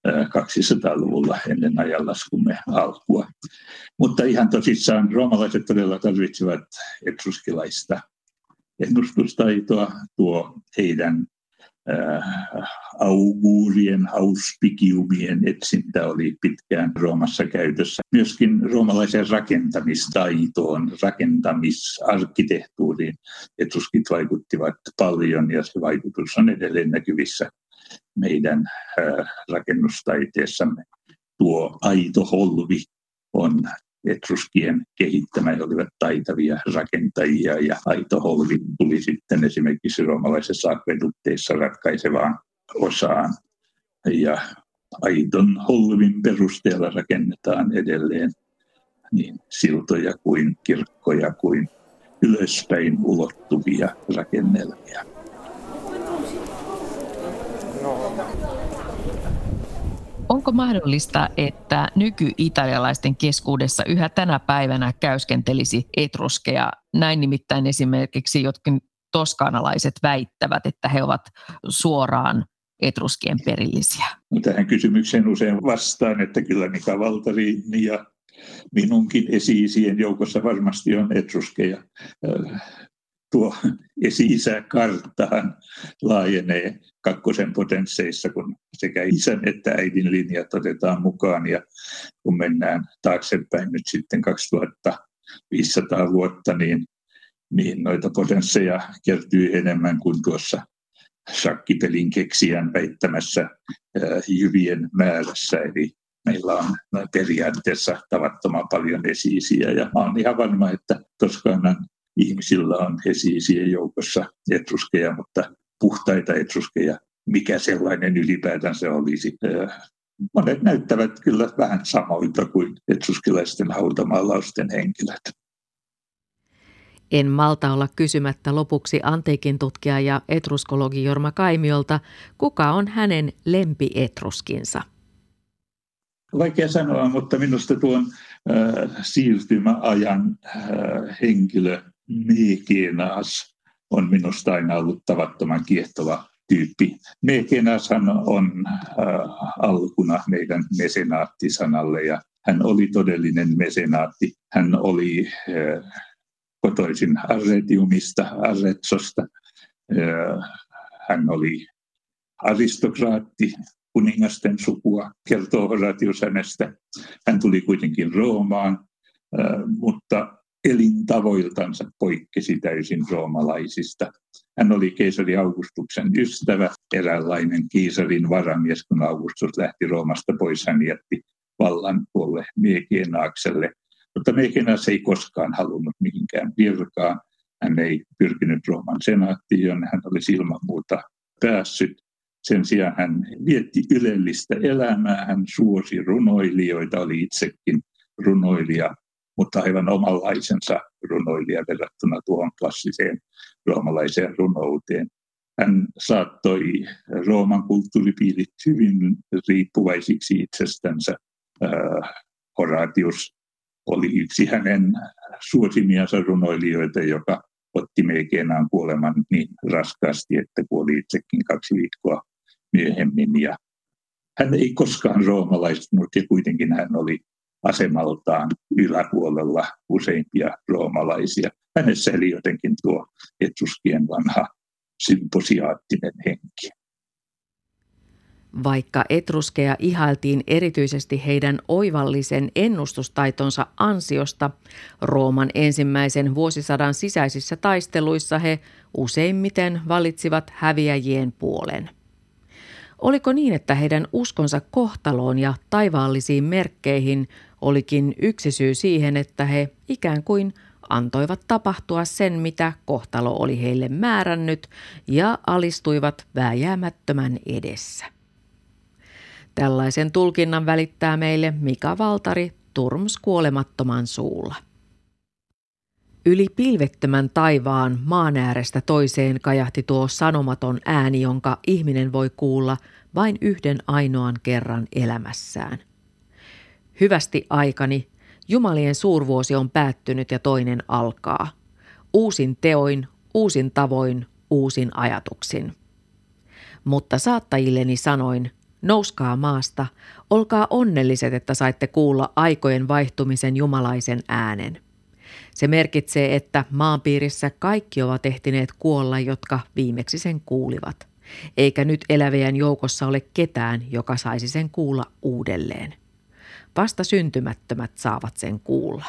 200-luvulla ennen ajanlaskumme alkua. Mutta ihan tosissaan roomalaiset todella tarvitsevat etruskilaista ennustustaitoa. Tuo heidän auguurien, auspikiumien etsintä oli pitkään Roomassa käytössä. Myöskin roomalaisen rakentamistaitoon, rakentamisarkkitehtuuriin etruskit vaikuttivat paljon ja se vaikutus on edelleen näkyvissä meidän äh, rakennustaiteessamme. Tuo aito holvi on etruskien kehittämä, he olivat taitavia rakentajia ja aito holvi tuli sitten esimerkiksi roomalaisessa akvedukteissa ratkaisevaan osaan. Ja aiton holvin perusteella rakennetaan edelleen niin siltoja kuin kirkkoja kuin ylöspäin ulottuvia rakennelmia. Onko mahdollista, että nyky-italialaisten keskuudessa yhä tänä päivänä käyskentelisi etruskeja? Näin nimittäin esimerkiksi jotkin toskanalaiset väittävät, että he ovat suoraan etruskien perillisiä. Tähän kysymykseen usein vastaan, että kyllä Mika Valtarini ja minunkin esi joukossa varmasti on etruskeja tuo esi-isä karttaan laajenee kakkosen potensseissa, kun sekä isän että äidin linjat otetaan mukaan. Ja kun mennään taaksepäin nyt sitten 2500 vuotta, niin, niin noita potensseja kertyy enemmän kuin tuossa shakkipelin keksijän väittämässä ää, jyvien määrässä. Eli meillä on periaatteessa tavattoman paljon esiisiä. Ja olen ihan varma, että Toskanan ihmisillä on hesiisien joukossa etruskeja, mutta puhtaita etruskeja, mikä sellainen ylipäätään se olisi. Monet näyttävät kyllä vähän samoilta kuin etruskilaisten hautamaalausten henkilöt. En malta olla kysymättä lopuksi antiikin tutkija ja etruskologi Jorma Kaimiolta, kuka on hänen lempietruskinsa? Vaikea sanoa, mutta minusta tuon äh, siirtymäajan äh, henkilö Mekenas on minusta aina ollut tavattoman kiehtova tyyppi. Mekenashan on äh, alkuna meidän mesenaattisanalle ja hän oli todellinen mesenaatti. Hän oli äh, kotoisin Arretiumista, Arretsosta. Hän oli aristokraatti, kuningasten sukua, kertoo Horatius hänestä. Hän tuli kuitenkin Roomaan, mutta elintavoiltansa poikkesi täysin roomalaisista. Hän oli keisari Augustuksen ystävä, eräänlainen kiisarin varamies, kun Augustus lähti Roomasta pois, hän jätti vallan tuolle Miekenaakselle. Mutta Miekenaas ei koskaan halunnut mihinkään virkaan. Hän ei pyrkinyt Rooman senaattiin, jonne hän olisi ilman muuta päässyt. Sen sijaan hän vietti ylellistä elämää, hän suosi runoilijoita, oli itsekin runoilija mutta aivan omanlaisensa runoilija verrattuna tuohon klassiseen roomalaiseen runouteen. Hän saattoi Rooman kulttuuripiirit hyvin riippuvaisiksi itsestänsä. Äh, Horatius oli yksi hänen suosimiansa runoilijoita, joka otti Meikenaan kuoleman niin raskaasti, että kuoli itsekin kaksi viikkoa myöhemmin. Ja hän ei koskaan roomalaistunut ja kuitenkin hän oli asemaltaan yläpuolella useimpia roomalaisia. Hänessä eli jotenkin tuo etruskien vanha symposiaattinen henki. Vaikka etruskeja ihailtiin erityisesti heidän oivallisen ennustustaitonsa ansiosta, Rooman ensimmäisen vuosisadan sisäisissä taisteluissa he useimmiten valitsivat häviäjien puolen – Oliko niin, että heidän uskonsa kohtaloon ja taivaallisiin merkkeihin olikin yksi syy siihen, että he ikään kuin antoivat tapahtua sen, mitä kohtalo oli heille määrännyt ja alistuivat vääjäämättömän edessä. Tällaisen tulkinnan välittää meille Mika Valtari Turms kuolemattoman suulla. Yli pilvettömän taivaan maan äärestä toiseen kajahti tuo sanomaton ääni, jonka ihminen voi kuulla vain yhden ainoan kerran elämässään. Hyvästi aikani, Jumalien suurvuosi on päättynyt ja toinen alkaa. Uusin teoin, uusin tavoin, uusin ajatuksin. Mutta saattajilleni sanoin, nouskaa maasta, olkaa onnelliset, että saitte kuulla aikojen vaihtumisen jumalaisen äänen – se merkitsee, että maanpiirissä kaikki ovat ehtineet kuolla, jotka viimeksi sen kuulivat. Eikä nyt elävien joukossa ole ketään, joka saisi sen kuulla uudelleen. Vasta syntymättömät saavat sen kuulla.